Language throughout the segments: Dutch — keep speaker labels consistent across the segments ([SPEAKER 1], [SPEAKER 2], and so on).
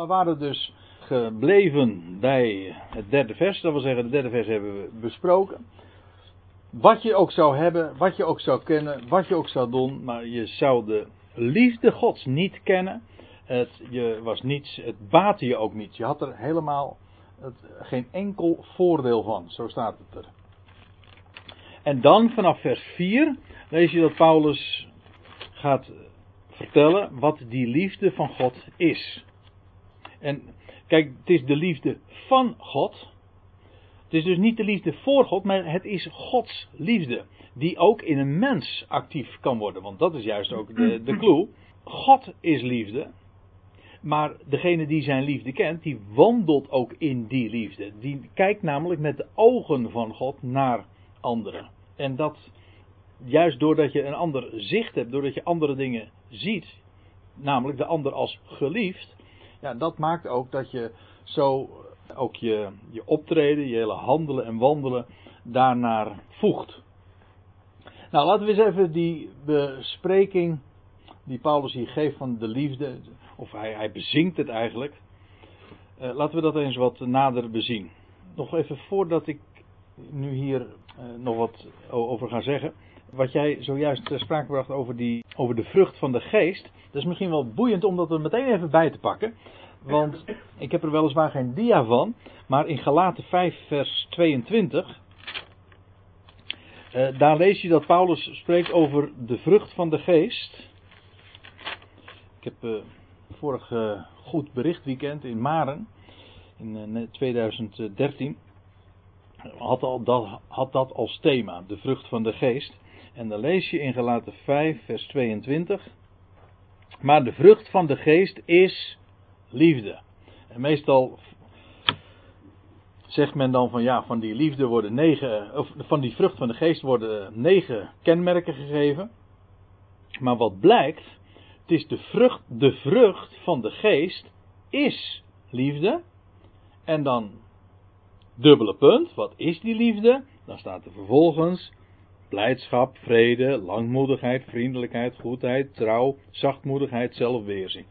[SPEAKER 1] we waren dus gebleven bij het derde vers. Dat wil zeggen, het derde vers hebben we besproken. Wat je ook zou hebben, wat je ook zou kennen, wat je ook zou doen, maar je zou de liefde Gods niet kennen. Het, je was niets, het baatte je ook niet. Je had er helemaal het, geen enkel voordeel van. Zo staat het er. En dan vanaf vers 4 lees je dat Paulus gaat vertellen wat die liefde van God is. En kijk, het is de liefde van God. Het is dus niet de liefde voor God, maar het is Gods liefde. Die ook in een mens actief kan worden. Want dat is juist ook de, de clue. God is liefde. Maar degene die zijn liefde kent, die wandelt ook in die liefde. Die kijkt namelijk met de ogen van God naar anderen. En dat juist doordat je een ander zicht hebt, doordat je andere dingen ziet, namelijk de ander als geliefd, ja, dat maakt ook dat je zo ook je, je optreden, je hele handelen en wandelen daarnaar voegt. Nou, laten we eens even die bespreking die Paulus hier geeft van de liefde, of hij, hij bezinkt het eigenlijk. Uh, laten we dat eens wat nader bezien. Nog even voordat ik nu hier uh, nog wat over ga zeggen. Wat jij zojuist ter sprake bracht over, die, over de vrucht van de geest. Dat is misschien wel boeiend om dat er meteen even bij te pakken. Want ik heb er weliswaar geen dia van. Maar in Galaten 5 vers 22. Uh, daar lees je dat Paulus spreekt over de vrucht van de geest. Ik heb uh, vorig uh, goed berichtweekend in Maren in 2013 had, al dat, had dat als thema, de vrucht van de geest. En dan lees je in Galaten 5 vers 22. Maar de vrucht van de geest is liefde. En meestal zegt men dan van ja, van die liefde worden negen, of van die vrucht van de geest worden negen kenmerken gegeven. Maar wat blijkt, het is de vrucht, de vrucht van de geest is liefde. En dan dubbele punt, wat is die liefde? Dan staat er vervolgens blijdschap, vrede, langmoedigheid, vriendelijkheid, goedheid, trouw, zachtmoedigheid, zelfweerzin.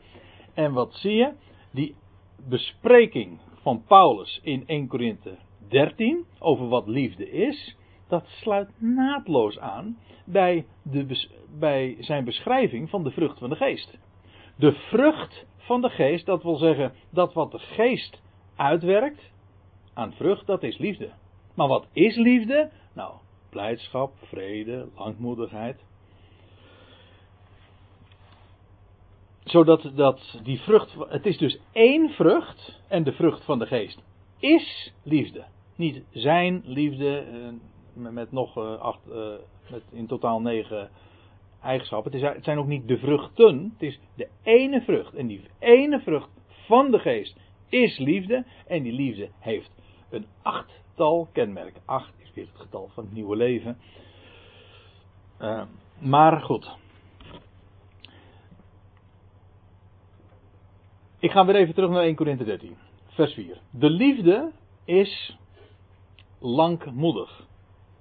[SPEAKER 1] En wat zie je? Die bespreking van Paulus in 1 Korinthe 13 over wat liefde is, dat sluit naadloos aan bij, de, bij zijn beschrijving van de vrucht van de geest. De vrucht van de geest, dat wil zeggen dat wat de geest uitwerkt aan vrucht, dat is liefde. Maar wat is liefde? Nou, blijdschap, vrede, langmoedigheid. Zodat dat die vrucht, het is dus één vrucht en de vrucht van de geest is liefde. Niet zijn liefde eh, met nog eh, acht, eh, met in totaal negen eigenschappen. Het, het zijn ook niet de vruchten, het is de ene vrucht. En die ene vrucht van de geest is liefde. En die liefde heeft een achttal kenmerken. Acht het getal van het nieuwe leven. Uh, maar goed. Ik ga weer even terug naar 1 Korinthe 13, vers 4. De liefde is langmoedig.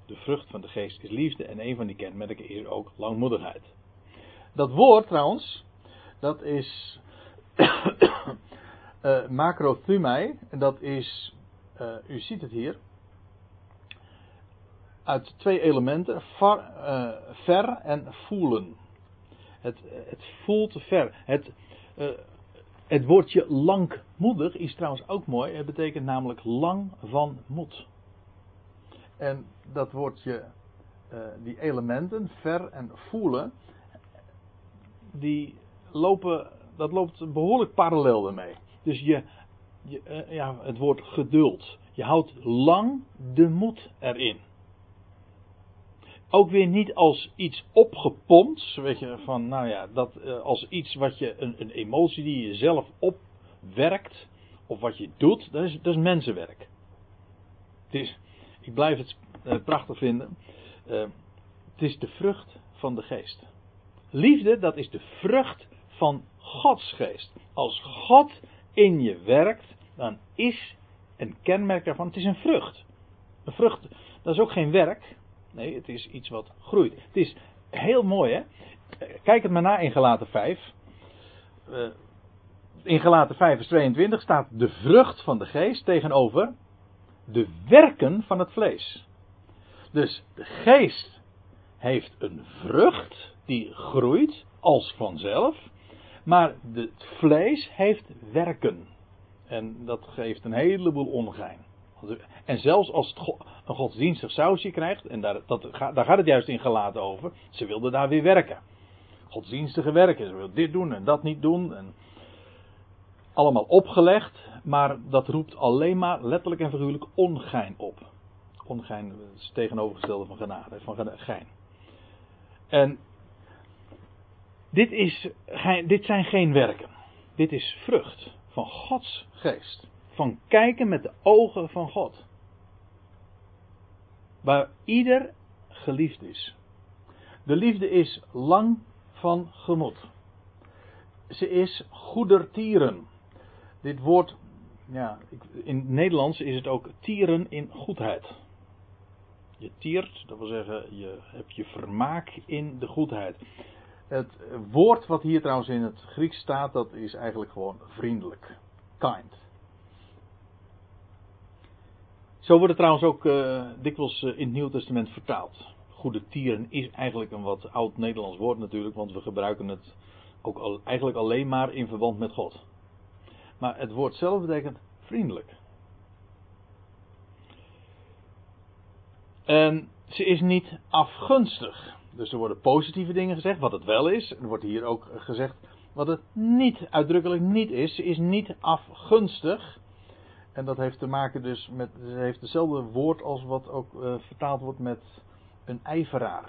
[SPEAKER 1] De vrucht van de geest is liefde en een van die kenmerken is ook langmoedigheid. Dat woord trouwens, dat is uh, macrothumai, en dat is uh, u ziet het hier. Uit twee elementen, far, uh, ver en voelen. Het, het voelt ver. Het, uh, het woordje langmoedig is trouwens ook mooi. Het betekent namelijk lang van moed. En dat woordje, die elementen, ver en voelen, die lopen, dat loopt behoorlijk parallel ermee. Dus je je, ja, het woord geduld. Je houdt lang de moed erin. Ook weer niet als iets opgepompt, weet je, van nou ja, dat uh, als iets wat je, een, een, emotie die je zelf opwerkt, of wat je doet, dat is, dat is mensenwerk. Het is, ik blijf het uh, prachtig vinden. het is de vrucht van de geest. Liefde, dat is de vrucht van Gods geest. Als God in je werkt, dan is een kenmerk daarvan, het is een vrucht. Een vrucht, dat is ook geen werk. Nee, het is iets wat groeit. Het is heel mooi, hè? Kijk het maar na in Gelaten 5. Uh, in Galaten 5 vers 22 staat de vrucht van de geest tegenover de werken van het vlees. Dus de geest heeft een vrucht die groeit als vanzelf, maar het vlees heeft werken. En dat geeft een heleboel ongein. En zelfs als het een godsdienstig sausje krijgt, en daar, dat, daar gaat het juist in gelaten over, ze wilden daar weer werken. Godsdienstige werken, ze wilden dit doen en dat niet doen. En allemaal opgelegd, maar dat roept alleen maar letterlijk en figuurlijk ongein op. Ongein is het tegenovergestelde van genade, van gein. En dit, is, dit zijn geen werken. Dit is vrucht van Gods geest. Van kijken met de ogen van God. Waar ieder geliefd is. De liefde is lang van gemoed. Ze is goedertieren. Dit woord, ja, in het Nederlands is het ook tieren in goedheid. Je tiert, dat wil zeggen, je hebt je vermaak in de goedheid. Het woord wat hier trouwens in het Grieks staat, dat is eigenlijk gewoon vriendelijk. Kind. Zo wordt het trouwens ook uh, dikwijls uh, in het Nieuw Testament vertaald. Goede tieren is eigenlijk een wat oud-Nederlands woord natuurlijk, want we gebruiken het ook eigenlijk alleen maar in verband met God. Maar het woord zelf betekent vriendelijk. En ze is niet afgunstig. Dus er worden positieve dingen gezegd, wat het wel is. Er wordt hier ook gezegd wat het niet, uitdrukkelijk niet is. Ze is niet afgunstig. En dat heeft te maken dus met, heeft hetzelfde woord als wat ook uh, vertaald wordt met een ijveraar.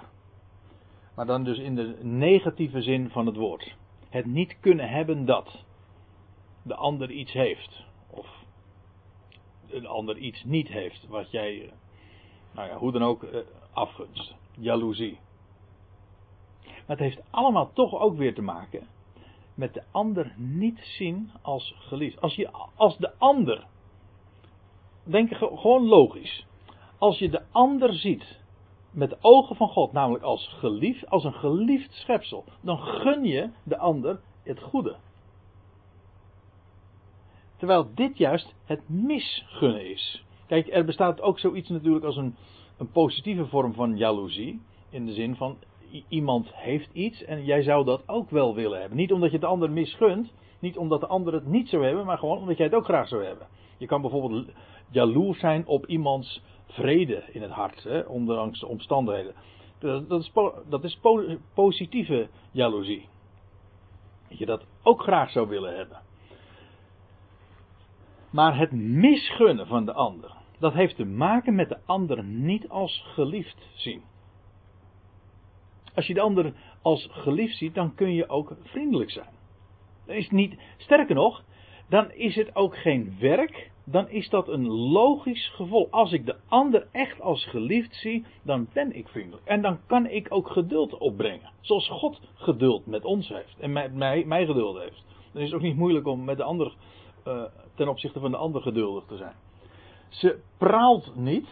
[SPEAKER 1] Maar dan dus in de negatieve zin van het woord. Het niet kunnen hebben dat de ander iets heeft. Of een ander iets niet heeft. Wat jij, eh, nou ja, hoe dan ook, uh, afgunst. Jaloezie. Maar het heeft allemaal toch ook weer te maken met de ander niet zien als geliefd. Als, je, als de ander, denk gewoon logisch, als je de ander ziet met de ogen van God, namelijk als geliefd, als een geliefd schepsel, dan gun je de ander het goede. Terwijl dit juist het misgunnen is. Kijk, er bestaat ook zoiets natuurlijk als een, een positieve vorm van jaloezie. In de zin van iemand heeft iets en jij zou dat ook wel willen hebben. Niet omdat je de ander misgunt, niet omdat de ander het niet zou hebben, maar gewoon omdat jij het ook graag zou hebben. Je kan bijvoorbeeld jaloers zijn op iemands vrede in het hart, hè, ondanks de omstandigheden. Dat, dat is, dat is positieve jaloezie. Dat je dat ook graag zou willen hebben. Maar het misgunnen van de ander, dat heeft te maken met de ander niet als geliefd zien. Als je de ander als geliefd ziet, dan kun je ook vriendelijk zijn. Is niet, sterker nog, dan is het ook geen werk, dan is dat een logisch gevolg. Als ik de ander echt als geliefd zie, dan ben ik vriendelijk. En dan kan ik ook geduld opbrengen. Zoals God geduld met ons heeft en mij, mij, mij geduld heeft. Dan is het ook niet moeilijk om met de ander, uh, ten opzichte van de ander geduldig te zijn. Ze praalt niet.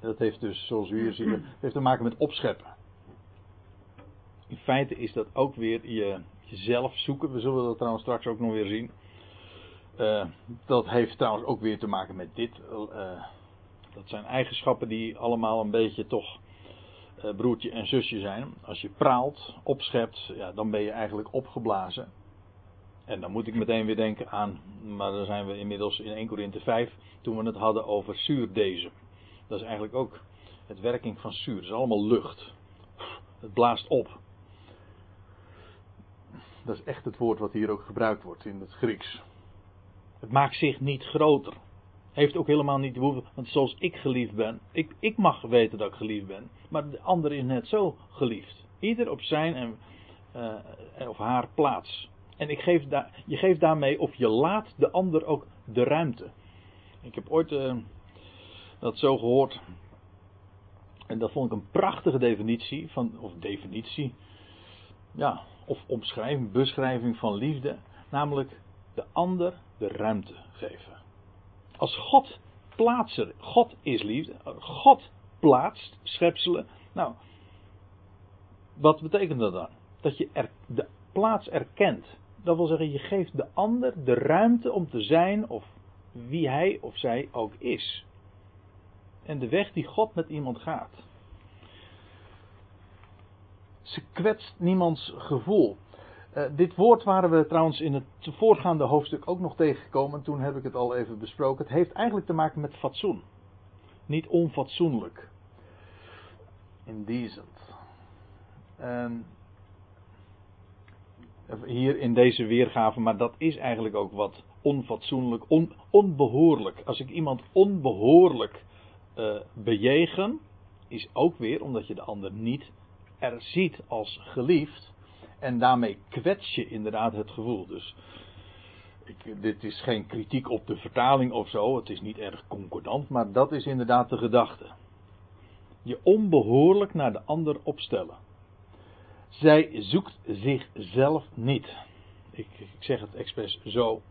[SPEAKER 1] Dat heeft dus, zoals u hier ziet, heeft te maken met opscheppen in feite is dat ook weer je, jezelf zoeken. We zullen dat trouwens straks ook nog weer zien. Uh, dat heeft trouwens ook weer te maken met dit. Uh, dat zijn eigenschappen die allemaal een beetje toch uh, broertje en zusje zijn. Als je praalt, opschept, ja, dan ben je eigenlijk opgeblazen. En dan moet ik meteen weer denken aan, maar dan zijn we inmiddels in 1 Korinthe 5, toen we het hadden over zuurdezem. Dat is eigenlijk ook het werking van zuur. Het is allemaal lucht. Het blaast op. Dat is echt het woord wat hier ook gebruikt wordt in het Grieks. Het maakt zich niet groter. Heeft ook helemaal niet de behoefte. Want zoals ik geliefd ben, ik, ik mag weten dat ik geliefd ben. Maar de ander is net zo geliefd. Ieder op zijn en, uh, of haar plaats. En ik geef daar, je geeft daarmee of je laat de ander ook de ruimte. Ik heb ooit uh, dat zo gehoord. En dat vond ik een prachtige definitie. Van, of definitie. Ja, of omschrijving, beschrijving van liefde, namelijk de ander de ruimte geven. Als God plaatser, God is liefde, God plaatst schepselen. Nou, wat betekent dat dan? Dat je er, de plaats erkent. dat wil zeggen, je geeft de ander de ruimte om te zijn of wie hij of zij ook is. En de weg die God met iemand gaat. Ze kwetst niemands gevoel. Uh, dit woord waren we trouwens in het voorgaande hoofdstuk ook nog tegengekomen. Toen heb ik het al even besproken. Het heeft eigenlijk te maken met fatsoen. Niet onfatsoenlijk. Indecent. En hier in deze weergave, maar dat is eigenlijk ook wat onfatsoenlijk, on, onbehoorlijk. Als ik iemand onbehoorlijk uh, bejegen, is ook weer omdat je de ander niet er ziet als geliefd. En daarmee kwets je inderdaad het gevoel. Dus ik, dit is geen kritiek op de vertaling of zo. Het is niet erg concordant, maar dat is inderdaad de gedachte. Je onbehoorlijk naar de ander opstellen. Zij zoekt zichzelf niet. Ik, ik zeg het expres zo,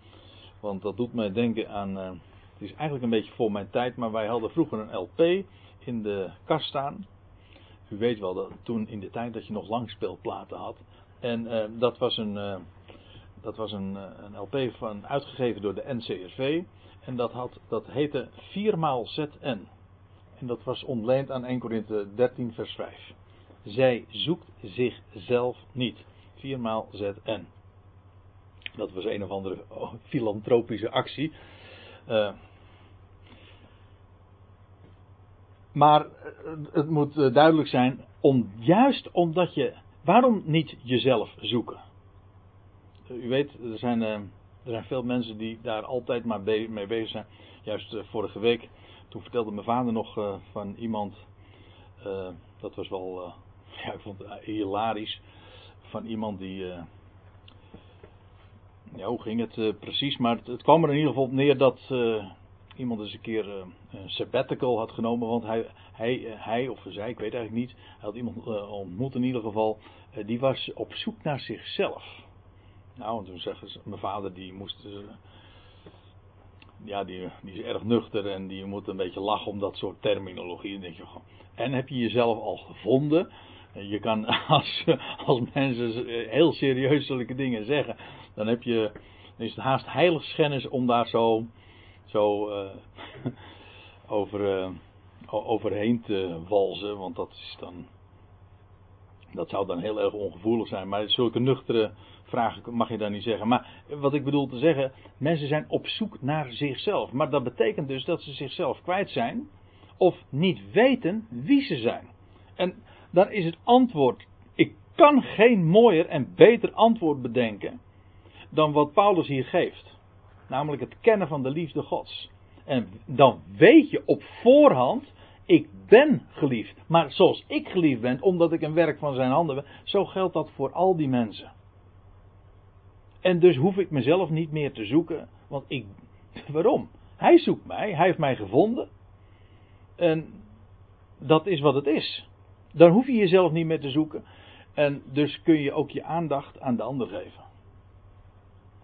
[SPEAKER 1] want dat doet mij denken aan. Uh, het is eigenlijk een beetje voor mijn tijd, maar wij hadden vroeger een LP in de kast staan. U weet wel dat toen in de tijd dat je nog langspeelplaten had. En uh, dat was een, uh, dat was een, een, LP van, uitgegeven door de NCRV. En dat, had, dat heette 4 ZN. En dat was ontleend aan 1 Korinthe 13 vers 5. Zij zoekt zichzelf niet. 4 ZN. Dat was een of andere oh, filantropische actie. Uh, maar het moet duidelijk zijn, om, juist omdat je Waarom niet jezelf zoeken? U weet, er zijn, uh, er zijn veel mensen die daar altijd maar mee bezig zijn. Juist uh, vorige week, toen vertelde mijn vader nog van iemand, dat was wel, ja, ik vond het hilarisch, van iemand die, ja, hoe ging het precies? Maar het, het, kwam er in ieder geval op neer dat iemand eens een keer een sabbatical had genomen, want hij, hij, hij of zij, ik weet eigenlijk niet, hij had iemand ontmoet in ieder geval eh, die was op zoek naar zichzelf. Nou, en toen zeggen ze, mijn vader die moest, eh, ja, die, die is erg nuchter en die moet een beetje lachen om dat soort terminologie. En, denk je, en heb je jezelf al gevonden? Je kan, als, als mensen heel serieus zulke dingen zeggen, dan heb je, is het haast heiligschennis om daar zo, zo over, uh, overheen te walzen, want dat is dan dat zou dan heel erg ongevoelig zijn, maar zulke nuchtere vragen mag je dan niet zeggen. Maar wat ik bedoel te zeggen, mensen zijn op zoek naar zichzelf. Maar dat betekent dus dat ze zichzelf kwijt zijn of niet weten wie ze zijn. En dan is het antwoord, ik kan geen mooier en beter antwoord bedenken dan wat Paulus hier geeft. Namelijk het kennen van de liefde Gods. En dan weet je op voorhand ik ben geliefd. Maar zoals ik geliefd ben, omdat ik een werk van zijn handen ben, zo geldt dat voor al die mensen. En dus hoef ik mezelf niet meer te zoeken, want ik. Waarom? Hij zoekt mij, hij heeft mij gevonden. En dat is wat het is. Dan hoef je jezelf niet meer te zoeken. En dus kun je ook je aandacht aan de ander geven.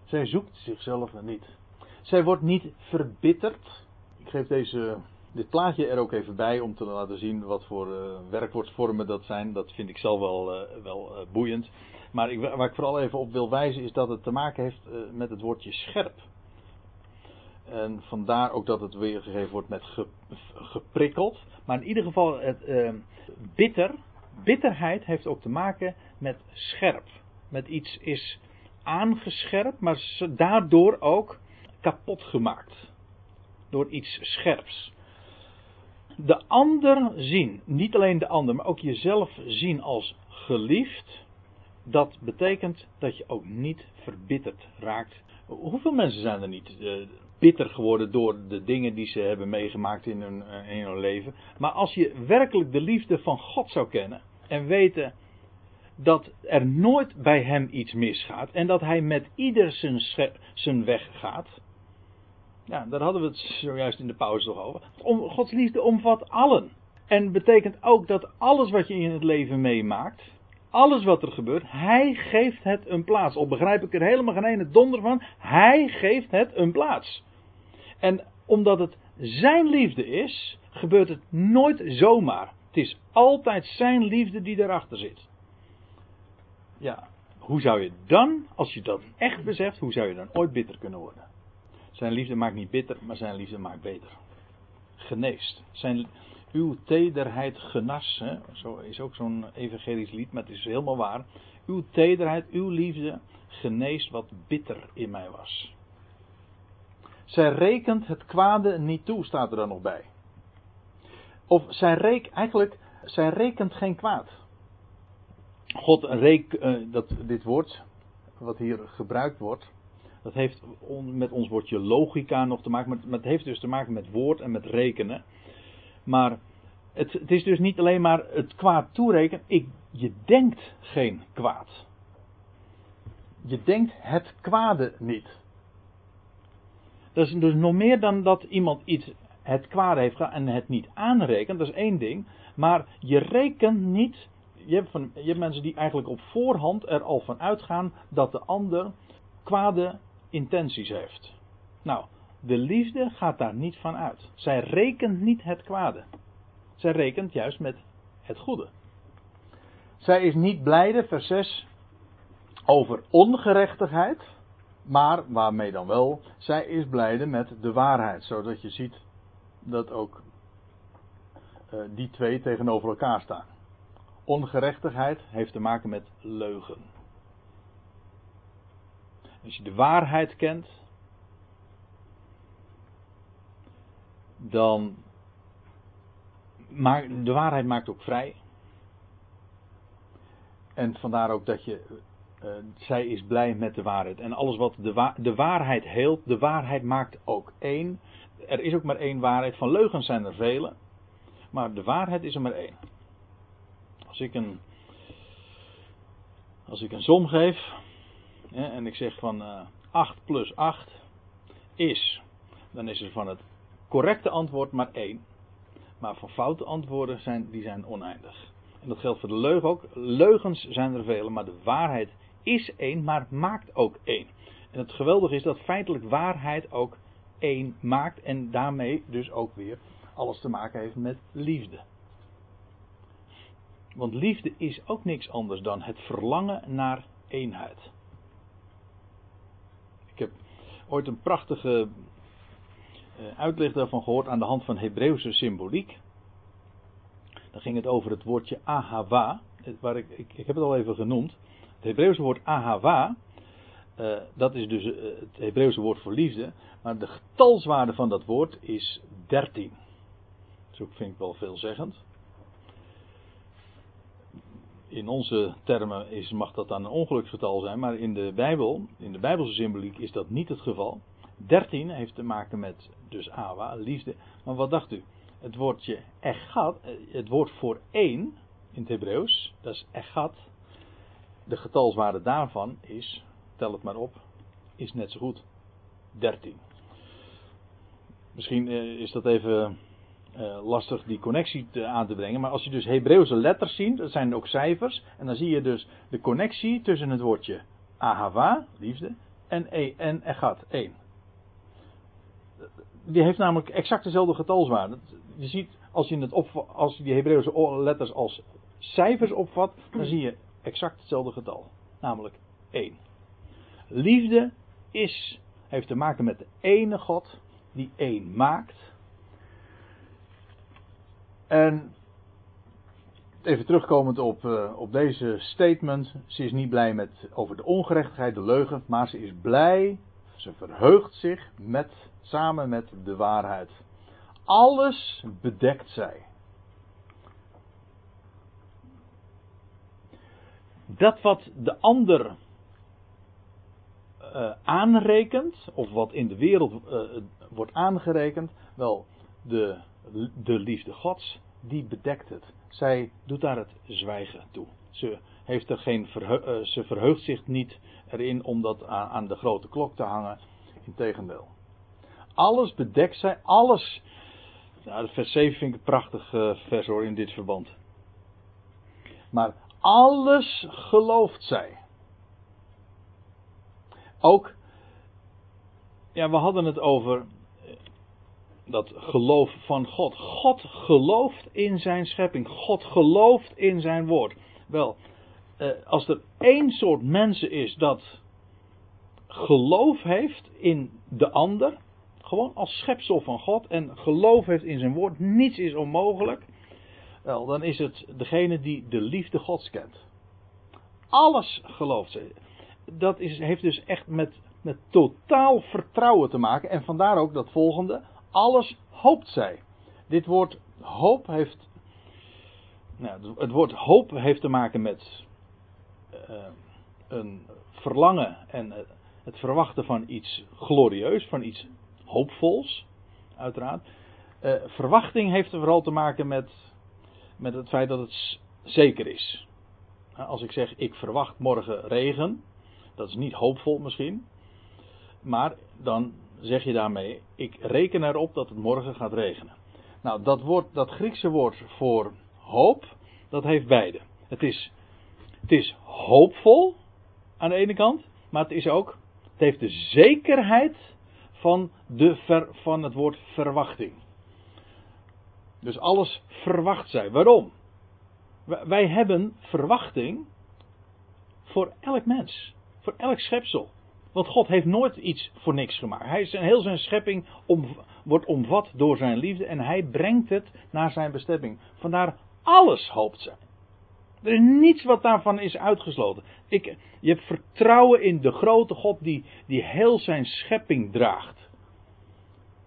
[SPEAKER 1] Zij zoekt zichzelf niet. Zij wordt niet verbitterd. Ik geef deze dit plaatje er ook even bij om te laten zien wat voor uh, werkwoordvormen dat zijn. Dat vind ik zelf wel, uh, wel uh, boeiend. Maar ik, waar ik vooral even op wil wijzen is dat het te maken heeft met het woordje scherp. En vandaar ook dat het weergegeven wordt met ge, geprikkeld. Maar in ieder geval, het, bitter, bitterheid heeft ook te maken met scherp. Met iets is aangescherpt, maar daardoor ook kapot gemaakt. Door iets scherps de ander zien, niet alleen de ander, maar ook jezelf zien als geliefd, dat betekent dat je ook niet verbitterd raakt. Hoeveel mensen zijn er niet uh, bitter geworden door de dingen die ze hebben meegemaakt in hun, uh, in hun leven? Maar als je werkelijk de liefde van God zou kennen en weten dat er nooit bij hem iets misgaat en dat hij met ieder zijn, zijn weg gaat, ja, daar hadden we het zojuist in de pauze toch over. Om, Gods liefde omvat allen. En betekent ook dat alles wat je in het leven meemaakt, alles wat er gebeurt, hij geeft het een plaats. Of begrijp ik er helemaal geen ene donder van, hij geeft het een plaats. En omdat het zijn liefde is, gebeurt het nooit zomaar. Het is altijd zijn liefde die erachter zit. Ja, hoe zou je dan, als je dat echt beseft, hoe zou je dan ooit bitter kunnen worden? Zijn liefde maakt niet bitter, maar zijn liefde maakt beter. Geneest. Zijn, uw tederheid genas, hè? zo is ook zo'n evangelisch lied, maar het is helemaal waar. Uw tederheid, uw liefde geneest wat bitter in mij was. Zij rekent het kwade niet toe, staat er dan nog bij. Of zij reek, eigenlijk, zij rekent geen kwaad. God reek, uh, dat, dit woord, wat hier gebruikt wordt, dat heeft met ons woordje logica nog te maken, maar het heeft dus te maken met woord en met rekenen. Maar het, het is dus niet alleen maar het kwaad toerekenen, ik, je denkt geen kwaad. Je denkt het kwade niet. Dat is dus nog meer dan dat iemand iets het kwade heeft gedaan en het niet aanrekent, dat is één ding. Maar je rekent niet. Je hebt, van, je hebt mensen die eigenlijk op voorhand er al van uitgaan dat de ander kwade intenties heeft. Nou, de liefde gaat daar niet van uit. Zij rekent niet het kwade. Zij rekent juist met het goede. Zij is niet blijde, vers 6, over ongerechtigheid. Maar waarmee dan wel, zij is blijde met de waarheid. Zodat je ziet dat ook uh, die twee tegenover elkaar staan. Ongerechtigheid heeft te maken met leugen. Als je de waarheid kent, dan maakt de waarheid maakt ook vrij. En vandaar ook dat je uh, zij is blij met de waarheid. En alles wat de, de waarheid heelt, de waarheid maakt ook één. Er is ook maar één waarheid. Van leugens zijn er vele. Maar de waarheid is er maar één. Als ik een, als ik een som geef. En ik zeg van uh, 8 plus 8 is. Dan is er van het correcte antwoord maar één. Maar van foute antwoorden zijn, die zijn oneindig. En dat geldt voor de leugen ook. Leugens zijn er vele, maar de waarheid is één, maar maakt ook één. En het geweldige is dat feitelijk waarheid ook één maakt en daarmee dus ook weer alles te maken heeft met liefde. Want liefde is ook niks anders dan het verlangen naar eenheid. Ooit een prachtige eh, uitleg daarvan gehoord aan de hand van Hebreeuwse symboliek. Dan ging het over het woordje ahava. Waar ik, ik, heb het al even genoemd. Het Hebreeuwse woord ahava, uh, dat is dus uh, het Hebreeuwse woord voor liefde, maar de getalswaarde van dat woord is 13. Dat vind ik wel veelzeggend. In onze termen is, mag dat dan een ongeluksgetal zijn, maar in de Bijbel, in de Bijbelse symboliek is dat niet het geval. 13 heeft te maken met dus awa, liefde. Maar wat dacht u? Het woordje echat, eh, het woord voor één in het Hebreeuws, dat is echat, de getalswaarde daarvan is, tel het maar op, is net zo goed 13. Misschien eh, is dat even uh, lastig die connectie aan te brengen, maar als je dus Hebreeuwse letters ziet, dat zijn ook cijfers, en dan zie je dus de connectie tussen het woordje ahava, liefde, en, e, en egat, 1. Die heeft namelijk exact dezelfde getalswaarde. Je ziet, als je, het als je die Hebreeuwse letters als cijfers opvat, dan zie je exact hetzelfde getal. Namelijk 1. Liefde is, heeft te maken met de ene God die één maakt. En even terugkomend op, uh, op deze statement. Ze is niet blij met, over de ongerechtigheid, de leugen, maar ze is blij, ze verheugt zich met, samen met de waarheid. Alles bedekt zij. dat wat de ander uh, aanrekent, of wat in de wereld uh, wordt aangerekend, wel, de, de liefde Gods, die bedekt het. Zij doet daar het zwijgen toe. Ze, heeft er geen uh, ze verheugt zich niet erin om dat aan, de grote klok te hangen. Integendeel. Alles bedekt zij, alles. Nou, vers 7 vind ik een prachtig vers hoor in dit verband. Maar alles gelooft zij. Ook, ja, we hadden het over eh, dat geloof van God. God gelooft in zijn schepping. God gelooft in zijn woord. Wel, eh, als er één soort mensen is dat geloof heeft in de ander, gewoon als schepsel van God en geloof heeft in zijn woord, niets is onmogelijk, wel, dan is het degene die de liefde Gods kent. Alles gelooft ze. Dat is, heeft dus echt met, met totaal vertrouwen te maken. En vandaar ook dat volgende. Alles hoopt zij. Dit woord hoop heeft. Nou, het woord hoop heeft te maken met uh, een verlangen en uh, het verwachten van iets glorieus, van iets hoopvols, uiteraard. Uh, verwachting heeft er vooral te maken met, met het feit dat het zeker is. Als ik zeg, ik verwacht morgen regen, dat is niet hoopvol misschien, maar dan zeg je daarmee, ik reken erop dat het morgen gaat regenen. Nou, dat, dat Griekse woord voor hoop, dat heeft beide. Het is, het is hoopvol aan de ene kant, maar het is ook, het heeft de zekerheid van, de van het woord verwachting. Dus alles verwacht zij. Waarom? Wij hebben verwachting voor elk mens, voor elk schepsel. Want God heeft nooit iets voor niks gemaakt. Hij is, heel zijn schepping om, wordt omvat door zijn liefde en hij brengt het naar zijn bestemming. Vandaar alles hoopt zij. Er is niets wat daarvan is uitgesloten. Ik, je hebt vertrouwen in de grote God die, die heel zijn schepping draagt.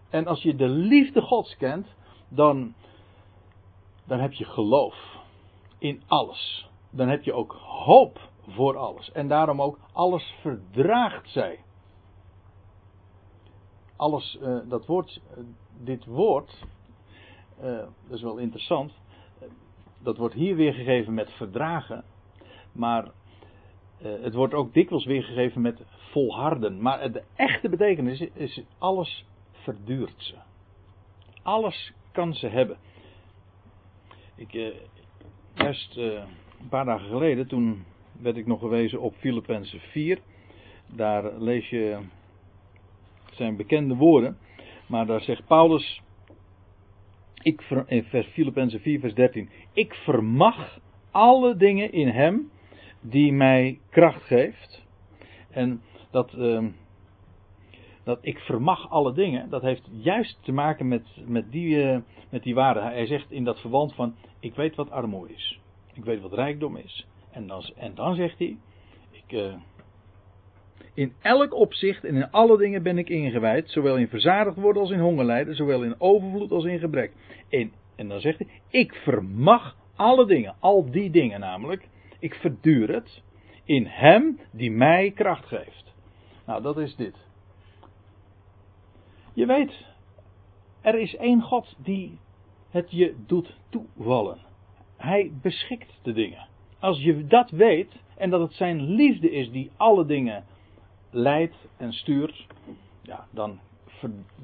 [SPEAKER 1] En als je de liefde Gods kent, dan, dan heb je geloof in alles. Dan heb je ook hoop voor alles. En daarom ook alles verdraagt zij. Alles, uh, dat woord, uh, dit woord, uh, dat is wel interessant. dat wordt hier weergegeven met verdragen. Maar het wordt ook dikwijls weergegeven met volharden. Maar de echte betekenis is, alles verduurt ze. Alles kan ze hebben. Ik, Juist een paar dagen geleden, toen werd ik nog gewezen op Filippenzen 4. Daar lees je zijn bekende woorden. Maar daar zegt Paulus, ik, in vers Filippenzen 4, vers 13. Ik vermag alle dingen in hem die mij kracht geeft. En dat, uh, dat ik vermag alle dingen, dat heeft juist te maken met, met, die, uh, met die waarde. Hij zegt in dat verband van, ik weet wat armoede is. Ik weet wat rijkdom is. En dan, en dan zegt hij, ik, uh, in elk opzicht en in alle dingen ben ik ingewijd, zowel in verzadigd worden als in hongerlijden, zowel in overvloed als in gebrek. En, en dan zegt hij, ik vermag alle dingen, al die dingen namelijk, ik verduur het in hem die mij kracht geeft. Nou, dat is dit. Je weet, er is één God die het je doet toevallen. Hij beschikt de dingen. Als je dat weet en dat het zijn liefde is die alle dingen leidt en stuurt, ja, dan,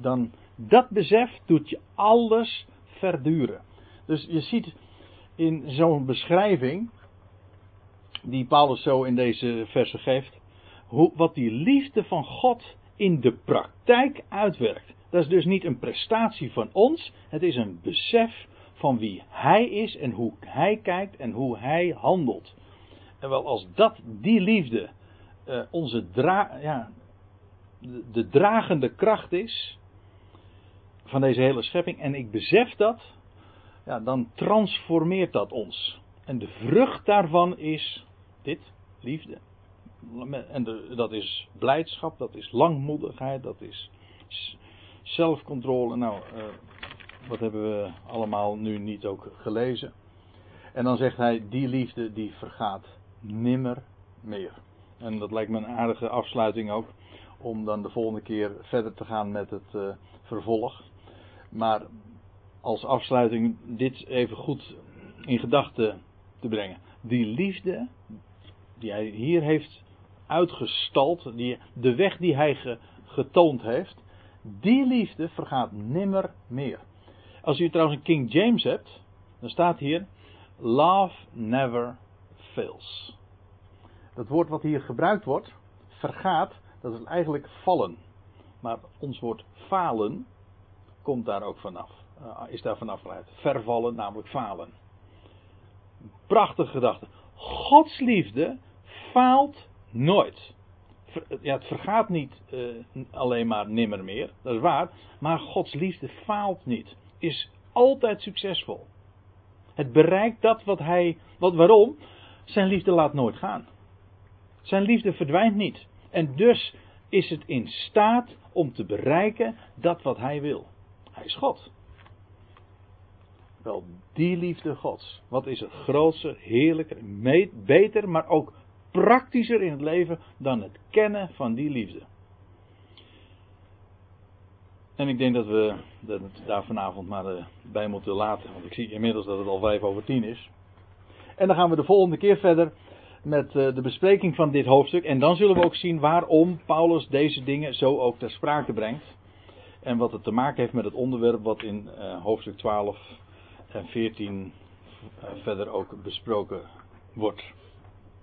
[SPEAKER 1] dan dat besef doet je alles verduren. Dus je ziet in zo'n beschrijving, die Paulus zo in deze versen geeft, hoe, wat die liefde van God in de praktijk uitwerkt. Dat is dus niet een prestatie van ons, het is een besef van wie Hij is en hoe Hij kijkt en hoe Hij handelt. En wel als dat, die liefde, uh, onze dra ja, de, de dragende kracht is van deze hele schepping, en ik besef dat, ja, dan transformeert dat ons. En de vrucht daarvan is dit, liefde. En dat is blijdschap, dat is langmoedigheid, dat is zelfcontrole. Nou, uh, wat hebben we allemaal nu niet ook gelezen. En dan zegt hij, die liefde die vergaat nimmer meer. En dat lijkt me een aardige afsluiting ook, om dan de volgende keer verder te gaan met het uh, vervolg. Maar als afsluiting dit even goed in gedachten te brengen. Die liefde die hij hier heeft uitgestald, die, de weg die hij getoond heeft, die liefde vergaat nimmer meer. Als u trouwens een King James hebt, dan staat hier: Love never fails. Dat woord wat hier gebruikt wordt, vergaat, dat is eigenlijk vallen. Maar ons woord falen komt daar ook vanaf. Uh, is daar vanaf geleid. Vervallen, namelijk falen. Prachtige gedachte. Gods liefde faalt nooit. Ja, het vergaat niet uh, alleen maar nimmer meer, dat is waar. Maar Gods liefde faalt niet. Is altijd succesvol. Het bereikt dat wat hij. Wat, waarom? Zijn liefde laat nooit gaan. Zijn liefde verdwijnt niet. En dus is het in staat om te bereiken dat wat hij wil. Hij is God. Wel, die liefde Gods. Wat is het grootste, heerlijker, beter, maar ook praktischer in het leven dan het kennen van die liefde. En ik denk dat we het daar vanavond maar eh, bij moeten laten. Want ik zie inmiddels dat het al vijf over tien is. En dan gaan we de volgende keer verder met eh, de bespreking van dit hoofdstuk. En dan zullen we ook zien waarom Paulus deze dingen zo ook ter sprake brengt. En wat het te maken heeft met het onderwerp wat in uh, hoofdstuk 12 en 14 uh, verder ook besproken wordt.